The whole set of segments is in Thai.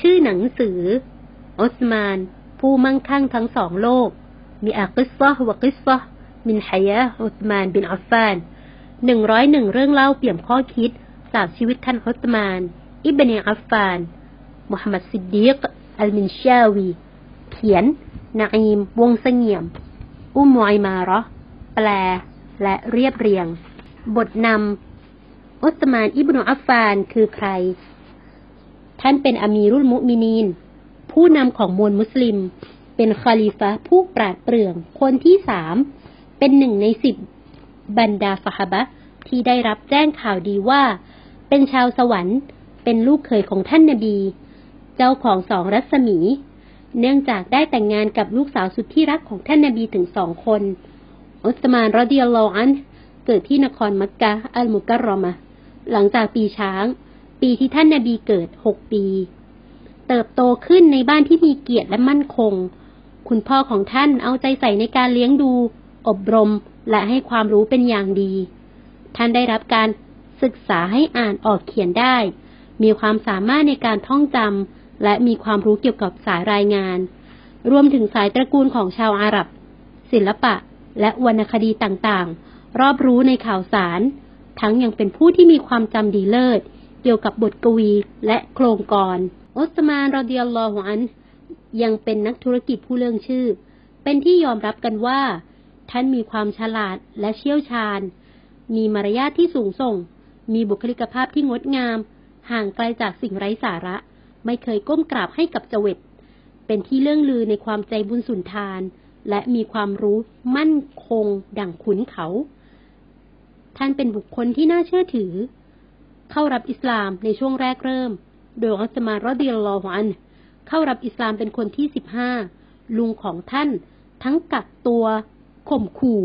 ชื่อหนังสืออุสมาน ผู้มั่งคั่งทั้งสองโลก مئة قصة وقصة من حياة عثمان بن عفانหนึ่งร้อยหนึ่งเรื่องเล่าเปี่ยมข้อคิด จากชีวิตท่านอุสมาน อิบเนอัฟฟานมุฮัมมัดซิดดีก อัลมินชาวี เขียนนาอีมวงเสงี่ยม อุมมอยมาระแปล และเรียบเรียง บทนำอุสมาน อิบนุอัฟฟานคือใคร ท่านเป็นอามีรุลมุมินีน ผู้นำของมวลมุสลิม เป็นคอลีฟะผู้ปราดเปรื่อง คนที่สาม เป็นหนึ่งในสิบบรรดาฟะฮบะที่ได้รับแจ้งข่าวดีว่า เป็นชาวสวรรค์ เป็นลูกเขยของท่านนบี เจ้าของสองรัศมี เนื่องจากได้แต่งงานกับลูกสาวสุดที่รักของท่านนบีถึงสองคน อุสมานรอดิยัลลออันเกิดที่นครมักกะอัลมุกัรรอมะหลังจากปีช้าง ปีที่ท่านนาบีเกิดหกปี เติบโตขึ้นในบ้านที่มีเกียรติและมั่นคง คุณพ่อของท่านเอาใจใส่ในการเลี้ยงดู อบรมและให้ความรู้เป็นอย่างดี ท่านได้รับการ ศึกษาให้อ่านออกเขียนได้ มีความสามารถในการท่องจำและมีความรู้เกี่ยวกับสายรายงาน รวมถึงสายตระกูลของชาวอาหรับ ศิลปะ และวรรณคดีต่างๆ รอบรู้ในข่าวสาร ทั้งยังเป็นผู้ที่มีความจำดีเลิศ เกี่ยวกับบทกวีและโครงกรอุสมานรอดิยัลลอฮุอันยังเป็นนักธุรกิจผู้เลื่องชื่อ เป็นที่ยอมรับกันว่า ท่านมีความฉลาดและเชี่ยวชาญ มีมารยาทที่สูงส่ง มีบุคลิกภาพที่งดงาม ห่างไกลจากสิ่งไร้สาระ ไม่เคยก้มกราบให้กับเจวิตเป็นที่เรื่องลือในความใจบุญสุนทาน และมีความรู้มั่นคงดั่งขุนเขา ท่านเป็นบุคคลที่น่าเชื่อถือ เข้ารับอิสลามในช่วงแรกเริ่ม โดยอัสมารอดิยัลลอฮอัน เข้ารับอิสลามเป็นคนที่สิบห้าลุงของท่าน ทั้งกักตัวข่มขู่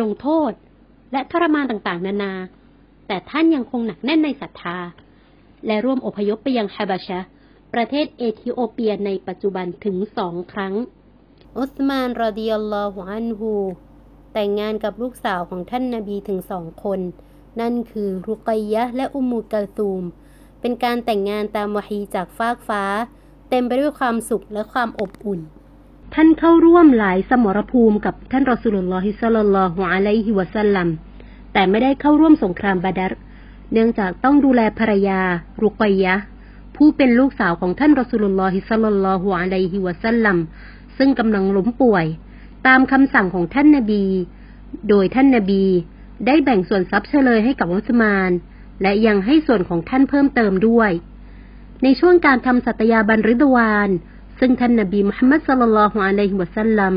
ลงโทษ และทรมานต่างๆ นานา แต่ท่านยังคงหนักแน่นในศรัทธา และร่วมอพยพไปยังฮาบาชะ ประเทศเอธิโอเปียในปัจจุบันถึงสองครั้ง อุสมานรอดิยัลลอฮุอันฮูแต่งงานกับลูกสาวของท่านนาบีถึงสองคน นั่นคือรุกัยยะห์และอุมมูกัลซูม เป็นการแต่งงานตามวะฮีจากฟากฟ้า เต็มไปด้วยความสุขและความอบอุ่น ท่านเข้าร่วมหลายสมรภูมิกับท่านรอสุลลอฮิซัลลัลลอฮุอะลัยฮิวะสัลลัม แต่ไม่ได้เข้าร่วมสงครามบาดัรเนื่องจากต้องดูแลภรรยา รุกัยยะ ผู้เป็นลูกสาวของท่านรอสุลลอฮิซัลลัลลอฮุอะลัยฮิวะสัลลัมซึ่งกำลังล้มป่วย ตามคำสั่งของท่านนาบี โดยท่านนาบี ได้แบ่งส่วนทรัพย์เฉลยให้กับอุสมาน และยังให้ส่วนของท่านเพิ่มเติมด้วย ในช่วงการทำสัตยาบันริดวาน ซึ่งท่านนาบีมุฮัมมัดสัลลัลลอฮุอะลัยฮิวะสัลลัม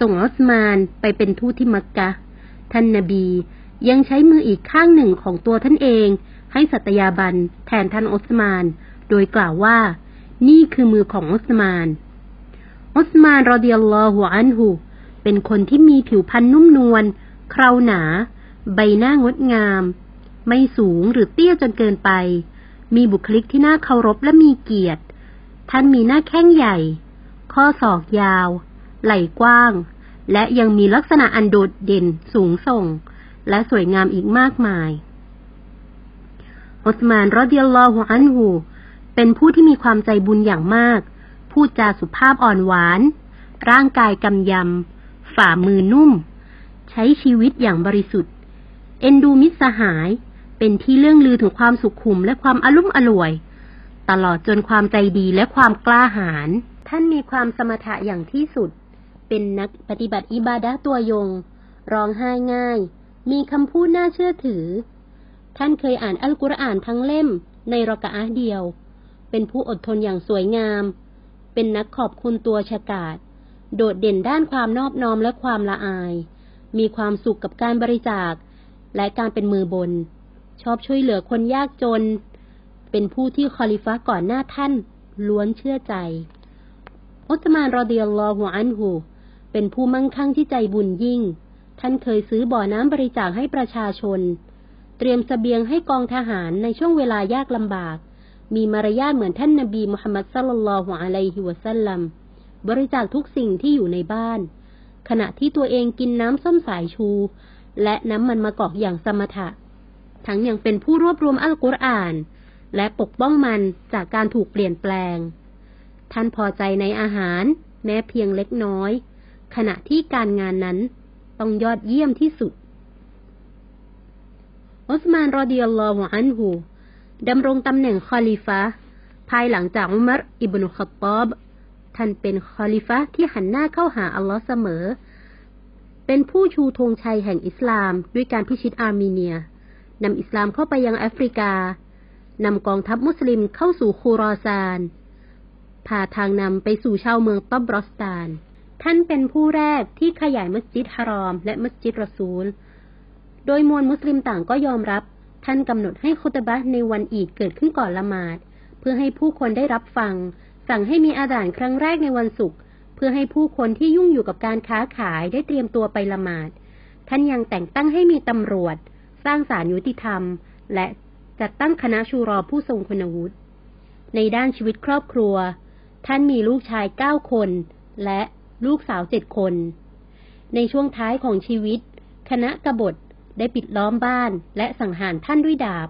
ส่งอุสมานไปเป็นทูตที่มักกะ ท่านนาบี ยังใช้มืออีกข้างหนึ่งของตัวท่านเอง ให้สัตยาบันแทนท่านอุสมาน โดยกล่าวว่า นี่คือมือของอุสมานอุสมานรอเดิยัลลอฮุอันฮุเป็นคนที่มีผิวพรรณนุ่มนวลเคราหนา ใบหน้างดงาม ไม่สูงหรือเตี้ยจนเกินไป มีบุคลิกที่น่าเคารพและมีเกียรติ ท่านมีหน้าแข้งใหญ่ ข้อศอกยาว ไหล่กว้าง และยังมีลักษณะอันโดดเด่นสูงส่ง และสวยงามอีกมากมาย อุสมานรอดิยัลลอฮุอันฮุเป็นผู้ที่มีความใจบุญอย่างมาก พูดจาสุภาพอ่อนหวาน ร่างกายกำยำ ฝ่ามือนุ่ม ใช้ชีวิตอย่างบริสุทธิ์ เอ็นดูมิตรสหาย เป็นที่เรื่องลือถึงความสุขุมและความอลุ่มอล่วย ตลอดจนความใจดีและความกล้าหาญ ท่านมีความสมถะอย่างที่สุด เป็นนักปฏิบัติอิบาดะตัวยง ร้องไห้ง่าย มีคำพูดน่าเชื่อถือ ท่านเคยอ่านอัลกุรอานทั้งเล่มในรอกะอะห์เดียว เป็นผู้อดทนอย่างสวยงาม เป็นนักขอบคุณตัวฉกาจโดดเด่นด้านความนอบน้อมและความละอาย มีความสุขกับการบริจาค และการเป็นมือบน ชอบช่วยเหลือคนยากจน เป็นผู้ที่คอลิฟะก่อนหน้าท่าน ล้วนเชื่อใจ อุสมานรอดิยัลลอฮุอันฮุเป็นผู้มั่งคั่งที่ใจบุญยิ่ง ท่านเคยซื้อบ่อน้ำบริจาคให้ประชาชน เตรียมสเสบียงให้กองทหารในช่วงเวลายากลำบาก มีมารยาทเหมือนท่านนบีมุฮัมมัดสัลลัลลอฮุอะลัยฮิวะสัลลัม บริจาคทุกสิ่งที่อยู่ในบ้าน ขณะที่ตัวเองกินน้ำส้มสายชู และน้ำมันมะกอกอย่างสมถะ ทั้งยังเป็นผู้รวบรวมอัลกุรอาน และปกป้องมันจากการถูกเปลี่ยนแปลง ท่านพอใจในอาหาร แม้เพียงเล็กน้อย ขณะที่การงานนั้น ต้องยอดเยี่ยมที่สุด อุสมานรอดิยัลลอฮุอันฮูดำรงตำแหน่งคอลิฟะภายหลังจากอุมัรอิบนุขัตตอบท่านเป็นคอลิฟะที่หันหน้าเข้าหาอัลลอฮ์เสมอ เป็นผู้ชูธงชัยแห่งอิสลามด้วยการพิชิตอาร์เมเนียนำอิสลามเข้าไปยังแอฟริกานำกองทัพมุสลิมเข้าสู่คูรอซาน พาทางนำไปสู่ชาวเมืองตับบรอสตาน ท่านเป็นผู้แรกที่ขยายมัสยิดฮารอม และมัสยิดรอซูล โดยมวลมุสลิมต่างก็ยอมรับ ท่านกำหนดให้คุตบะในวันอีดเกิดขึ้นก่อนละหมาด เพื่อให้ผู้คนได้รับฟัง สั่งให้มีอาดานครั้งแรกในวันศุกร์เพื่อให้ผู้คนที่ยุ่งอยู่กับการค้าขายได้เตรียมตัวไปละหมาด ท่านยังแต่งตั้งให้มีตำรวจ สร้างศาลยุติธรรม และจัดตั้งคณะชูรอผู้ทรงคุณวุฒิในด้านชีวิตครอบครัว ท่านมีลูกชายเก้าคน และ ลูกสาวเจ็ดคน ในช่วงท้ายของชีวิต คณะกบฏได้ปิดล้อมบ้านและสังหารท่านด้วยดาบ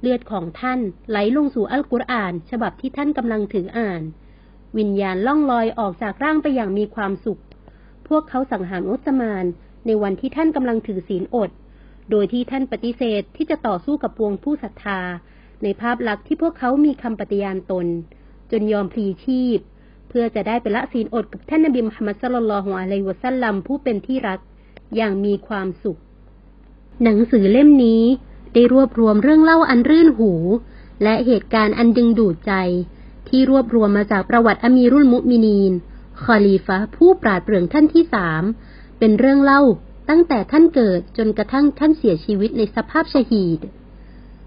เลือดของท่านไหลลงสู่อัลกุรอาน ฉบับที่ท่านกำลังถืออ่าน วิญญาณล่องลอยออกจากร่างไปอย่างมีความสุข พวกเขาสังหารอุสมานในวันที่ท่านกำลังถือศีลอด โดยที่ท่านปฏิเสธที่จะต่อสู้กับปวงผู้ศรัทธา ในภาพลักษณ์ที่พวกเขามีคำปฏิญาณตน จนยอมพลีชีพ พื่อจะได้ไปละศีลอดกับท่านนบีมุฮัมมัดสุลลัลฮวอะลัยวะสัลลัมผู้เป็นที่รักอย่างมีความสุข หนังสือเล่มนี้ได้รวบรวมเรื่องเล่าอันรื่นหู และเหตุการณ์อันดึงดูดใจ ที่รวบรวมมาจากประวัติอมีรุลมุมินีนคอลีฟะผู้ปราดเปรื่องท่านที่สามเป็นเรื่องเล่าตั้งแต่ท่านเกิดจนกระทั่งท่านเสียชีวิตในสภาพชหีด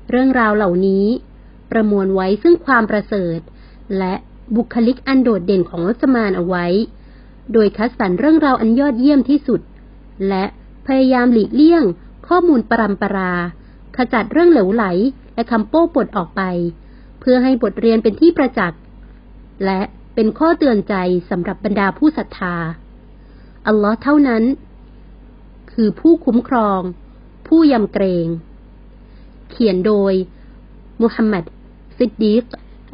เรื่องราวเหล่านี้ ประมวลไว้ซึ่งความประเสริฐ และ บุคลิกอันโดดเด่นของอัสมานเอาไว้ โดยคัดสรรเรื่องราวอันยอดเยี่ยมที่สุด และพยายามหลีกเลี่ยง ข้อมูลปรำปรา ขจัดเรื่องเหลวไหล และคำโป้ปดออกไป เพื่อให้บทเรียนเป็นที่ประจักษ์ และเป็นข้อเตือนใจสำหรับบรรดาผู้ศรัทธา อัลลอฮ์เท่านั้น คือผู้คุ้มครอง ผู้ยำเกรง เขียนโดย มุฮัมมัด ซิดดีก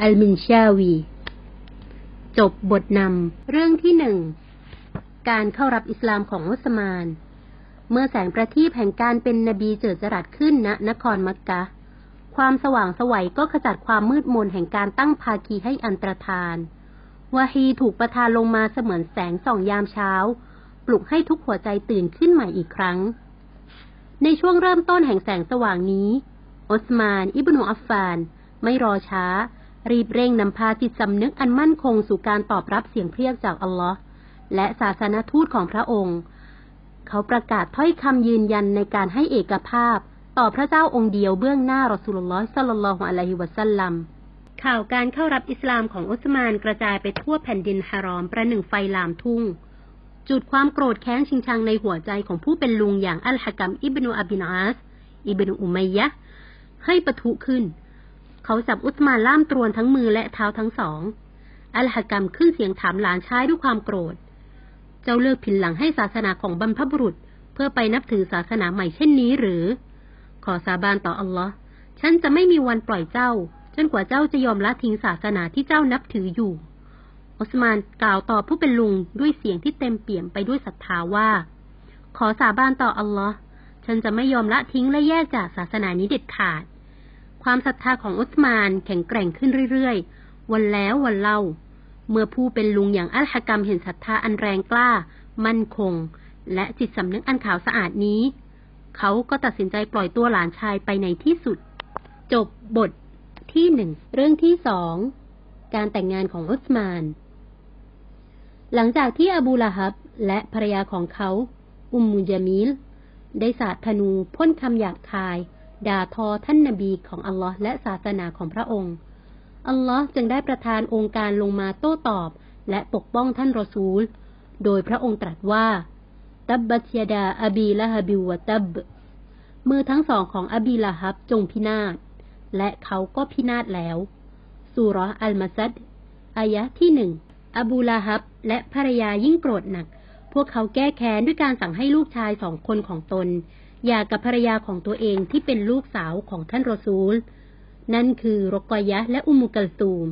อัลมินชาวี จบบทนำเรื่องที่หนึ่ง การเข้ารับอิสลามของอุสมาน เมื่อแสงประทีปแห่งการเป็นนบีเจิดจรัสขึ้นณนครมักกะ ความสว่างสวัยก็ขจัดความมืดมนแห่งการตั้งภาคีให้อันตรธานวาฮีถูกประทานลงมาเสมือนแสงส่องยามเช้า ปลุกให้ทุกหัวใจตื่นขึ้นใหม่อีกครั้ง ในช่วงเริ่มต้นแห่งแสงสว่างนี้ ออสมาน อิบนุอัฟฟาน ไม่รอช้า รีบเร่งนำพาจิตสำนึกอันมั่นคงสู่การตอบรับเสียงเรียกจากอัลลอฮ์และศาสนทูตของพระองค์ เขาประกาศถ้อยคำยืนยันในการให้เอกภาพ ต่อพระเจ้าองค์เดียวเบื้องหน้ารอสุลลอฮ์สัลลัลลอฮุอะลัยฮิวะสัลลัมข่าวการเข้ารับอิสลามของอุสมานกระจายไปทั่วแผ่นดินฮารอมประหนึ่งไฟลามทุ่ง จุดความโกรธแค้นชิงชังในหัวใจของผู้เป็นลุงอย่างอัลฮะกัมอิบนุอับินอาสอิบนุอุมัยยะให้ปะทุขึ้น เขาจับอุสมานล่ามตรวนทั้งมือและเท้าทั้งสอง อัลฮะกัมขึ้นเสียงถามหลานชายด้วยความโกรธ เจ้าเลิกผินหลังให้ศาสนาของบรรพบุรุษ เพื่อไปนับถือศาสนาใหม่เช่นนี้หรือ ขอสาบานต่ออัลลอฮ์ฉันจะไม่มีวันปล่อยเจ้า จนกว่าเจ้าจะยอมละทิ้งศาสนาที่เจ้านับถืออยู่อุสมานกล่าวต่อผู้เป็นลุงด้วยเสียงที่เต็มเปี่ยมไปด้วยศรัทธาว่า ขอสาบานต่ออัลลอฮ์ฉันจะไม่ยอมละทิ้งและแยกจากศาสนานี้เด็ดขาด ความศรัทธาของอุสมานแข็งแกร่งขึ้นเรื่อยๆ วันแล้ววันเล่า เมื่อผู้เป็นลุงอย่างอัลฮะกัมเห็นศรัทธาอันแรงกล้า มั่นคง และจิตสำนึกอันขาวสะอาดนี้ เขาก็ตัดสินใจปล่อยตัวหลานชายไปในที่สุด จบบทที่หนึ่งเรื่องที่สองการแต่งงานของอุสมาน หลังจากที่อบูละฮับและภรรยาของเขา อุมมุจามิล ได้สาดธนูพ่นคำหยาบคาย ด่าทอท่านนาบีของอัลลอฮ์และศาสนาของพระองค์ อัลลอฮ์จึงได้ประทานองค์การลงมาโต้ตอบ และปกป้องท่านรอซูล โดยพระองค์ตรัสว่า ตับบัตยดาอบีละฮบิวตับ มือทั้งสองของอบีละฮับจงพินาศ และเขาก็พินาศแล้วสุรอัลมาซัดอายะที่หนึ่ง อบูลาฮับและภรรยายิ่งโกรธหนัก พวกเขาแก้แค้นด้วยการสั่งให้ลูกชายสองคนของตน หย่ากับภรรยาของตัวเองที่เป็นลูกสาวของท่านรอซูล นั่นคือรกอยะและอุมุกัลตูม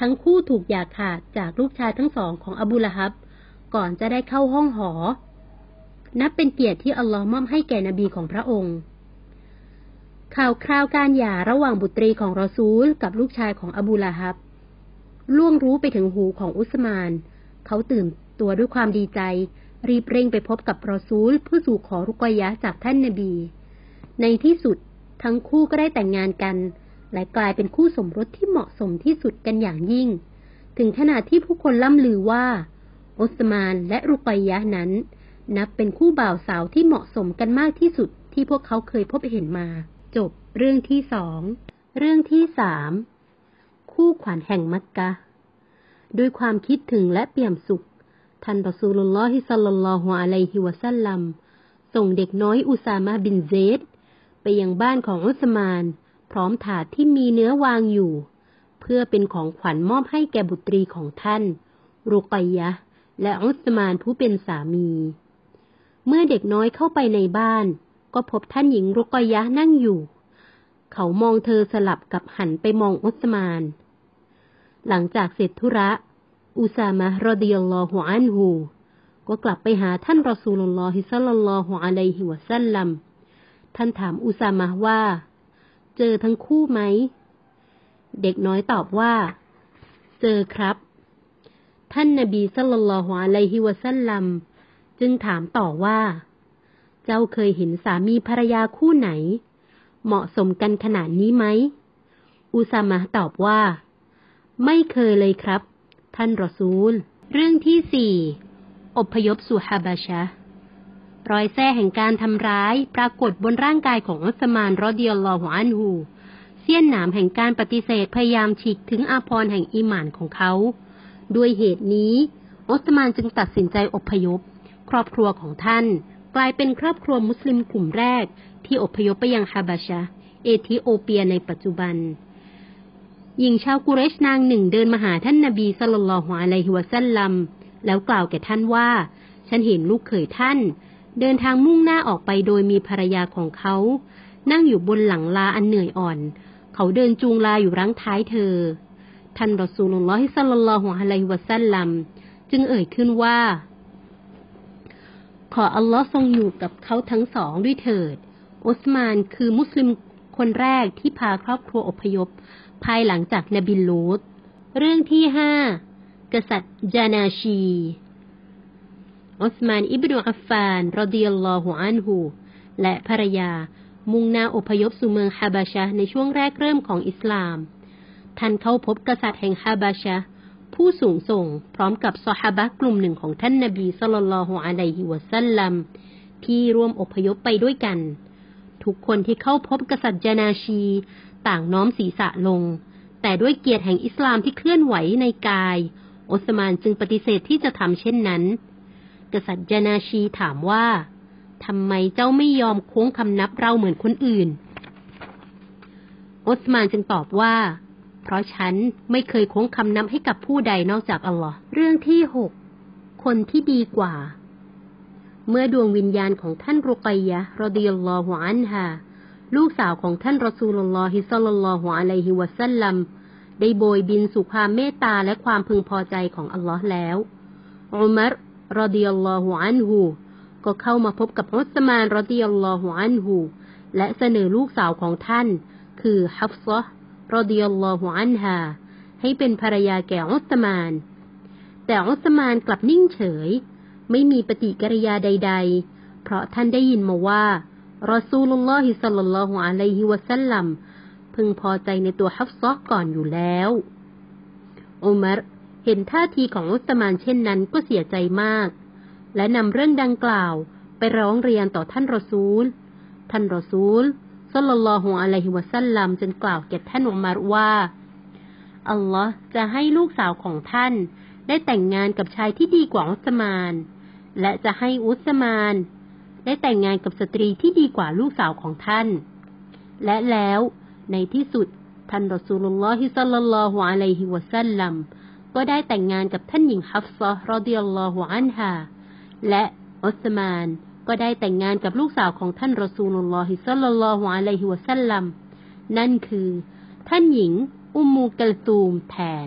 ทั้งคู่ถูกหย่าขาดจากลูกชายทั้งสองของอบูลาฮับ ก่อนจะได้เข้าห้องหอ นับเป็นเกียรติที่อัลลอฮ์มอบให้แก่นบีของพระองค์ ข่าวคราวการหย่าระหว่างบุตรีของรอซูลกับลูกชายของอบูลาฮับ ล่วงรู้ไปถึงหูของอุสมาน เขาตื่นตัวด้วยความดีใจ รีบเร่งไปพบกับรอซูลเพื่อสู่ขอรุกยะจากท่านนบี ในที่สุดทั้งคู่ก็ได้แต่งงานกัน และกลายเป็นคู่สมรสที่เหมาะสมที่สุดกันอย่างยิ่ง ถึงขนาดที่ผู้คนล่ำลือว่าอุสมานและรุกยะนั้น นับเป็นคู่บ่าวสาวที่เหมาะสมกันมากที่สุดที่พวกเขาเคยพบเห็นมา จบเรื่องที่สองเรื่องที่สามคู่ขวัญแห่งมักกะ ด้วยความคิดถึงและเปี่ยมสุข ท่านรอซูลุลลอฮิซัลลัลลอฮุอะลัยฮิวะซัลลัมส่งเด็กน้อยอุซามะบินเซดไปยังบ้านของอุสมาน พร้อมถาดที่มีเนื้อวางอยู่ เพื่อเป็นของขวัญมอบให้แก่บุตรีของท่านรุกยะ และอุสมานผู้เป็นสามี เมื่อเด็กน้อยเข้าไปในบ้าน ก็พบท่านหญิงรุกยะนั่งอยู่ เขามองเธอสลับกับหันไปมองอุสมาน หลังจากเสร็จธุระ อุซามะรอดิยัลลอฮุอันฮูก็กลับไปหาท่านรอซูลุลลอฮิซัลลัลลอฮุอะลัยฮิวะซัลลัม ท่านถามอุซามะว่า เจอทั้งคู่ไหม เด็กน้อยตอบว่า เจอครับ ท่านนบีصلى الله عليه وسلم จึงถามต่อว่า เจ้าเคยเห็นสามีภรรยาคู่ไหน เหมาะสมกันขนาดนี้ไหม อุซามะตอบว่า ไม่เคยเลยครับ ท่านรอซูล เรื่องที่สี่อบพยพสู่ฮาบาชะ รอยแส้แห่งการทำร้ายปรากฏบนร่างกายของอัสมานรอดิยลลอฮุอันฮูเสี้ยนหนามแห่งการปฏิเสธพยายามฉีกทึ้งอาภรณ์แห่งอีหม่านของเขา ด้วยเหตุนี้อัสมานจึงตัดสินใจอพยพ ครอบครัวของท่าน กลายเป็นครอบครัวมุสลิมกลุ่มแรก ที่อพยพไปยังฮาบาชะ เอธิโอเปียในปัจจุบัน หญิงชาวกุเรชนางหนึ่งเดินมาหาท่านนาบีสลลลลอฮุอะลัยฮิวะซัลลัม แล้วกล่าวแก่ท่านว่า ฉันเห็นลูกเขยท่าน เดินทางมุ่งหน้าออกไปโดยมีภรรยาของเขา นั่งอยู่บนหลังลาอันเหนื่อยอ่อน เขาเดินจูงลาอยู่รั้งท้ายเธอ ท่านรอซูลุลลอฮิสัลลัลลอฮุอะลัยฮิวะซัลลัม จึงเอ่ยขึ้นว่า ขออัลลอฮ์ทรงอยู่กับเขาทั้งสองด้วยเถิด อุสมานคือมุสลิมคนแรกที่พาครอบครัวอพยพ ภายหลังจากนบินลูตเรื่องที่ห้ากษัตริย์จานาชี อุสมานอิบนุอัฟฟานรดิยัลลอฮุอันฮูและภรรยา มุ่งหน้าอพยพสู่เมืองฮาบาชะในช่วงแรกเริ่มของอิสลาม ท่านเข้าพบกษัตริย์แห่งฮาบาชะผู้สูงส่งพร้อมกับซอฮาบะกลุ่มหนึ่งของท่านนบีสัลลัลลอฮุอะลัยฮิวะซัลลัมที่ร่วมอพยพไปด้วยกัน ทุกคนที่เข้าพบกษัตริย์จานาชี ต่างน้อมศีรษะลง แต่ด้วยเกียรติแห่งอิสลามที่เคลื่อนไหวในกายอุสมานจึงปฏิเสธที่จะทำเช่นนั้น กษัตริย์จานาชีถามว่าทำไมเจ้าไม่ยอมโค้งคำนับเราเหมือนคนอื่น อุสมานจึงตอบว่า เพราะฉันไม่เคยโค้งคำนับให้กับผู้ใดนอกจากอัลลอฮ์เรื่องที่หกคนที่ดีกว่า เมื่อดวงวิญญาณของท่านรุกัยยะรอดิยัลลอฮุอันฮา ลูกสาวของท่านรอซูลลลอฮิซัลลัลลอฮุอะลัยฮิวะซัลลัมได้โบยบินสู่ความเมตตาและความพึงพอใจของอัลลอฮ์แล้วอุมัรรอดิยัลลอฮุอันฮูก็เข้ามาพบกับอุสมานรอดิยัลลอฮุอันฮูและเสนอลูกสาวของท่าน คือฮัฟซะรอดิยัลลอฮุอันฮาให้เป็นภรรยาแก่อุสมาน แต่อุสมานกลับนิ่งเฉย ไม่มีปฏิกิริยาใด ๆ เพราะท่านได้ยินมาว่า รอซูลุลลอฮิสัลลัลลอฮุอะลัยฮิวะสัลลัมพึงพอใจในตัวฮัฟซอก่อนอยู่แล้วอุมัรเห็นท่าทีของอุสมานเช่นนั้นก็เสียใจมาก และนำเรื่องดังกล่าวไปร้องเรียนต่อท่านรอซูล ท่านรอซูลสัลลัลลอฮุอะลัยฮิวะสัลลัมจึงกล่าวแก่ท่านอุมัรว่า อัลลอฮ์จะให้ลูกสาวของท่าน ได้แต่งงานกับชายที่ดีกว่าอุสมาน และจะให้อุสมาน ได้แต่งงานกับสตรีที่ดีกว่าลูกสาวของท่าน และแล้วในที่สุดท่าน رسول الله صلى الله عليه وسلم ก็ได้แต่งงานกับท่านหญิงฮัฟซะห์رضي الله عنهاและอุสมานก็ได้แต่งงานกับลูกสาวของท่าน رسول الله صلى الله عليه وسلم นั่นคือ ท่านหญิงอุมมุกัลซูมแทน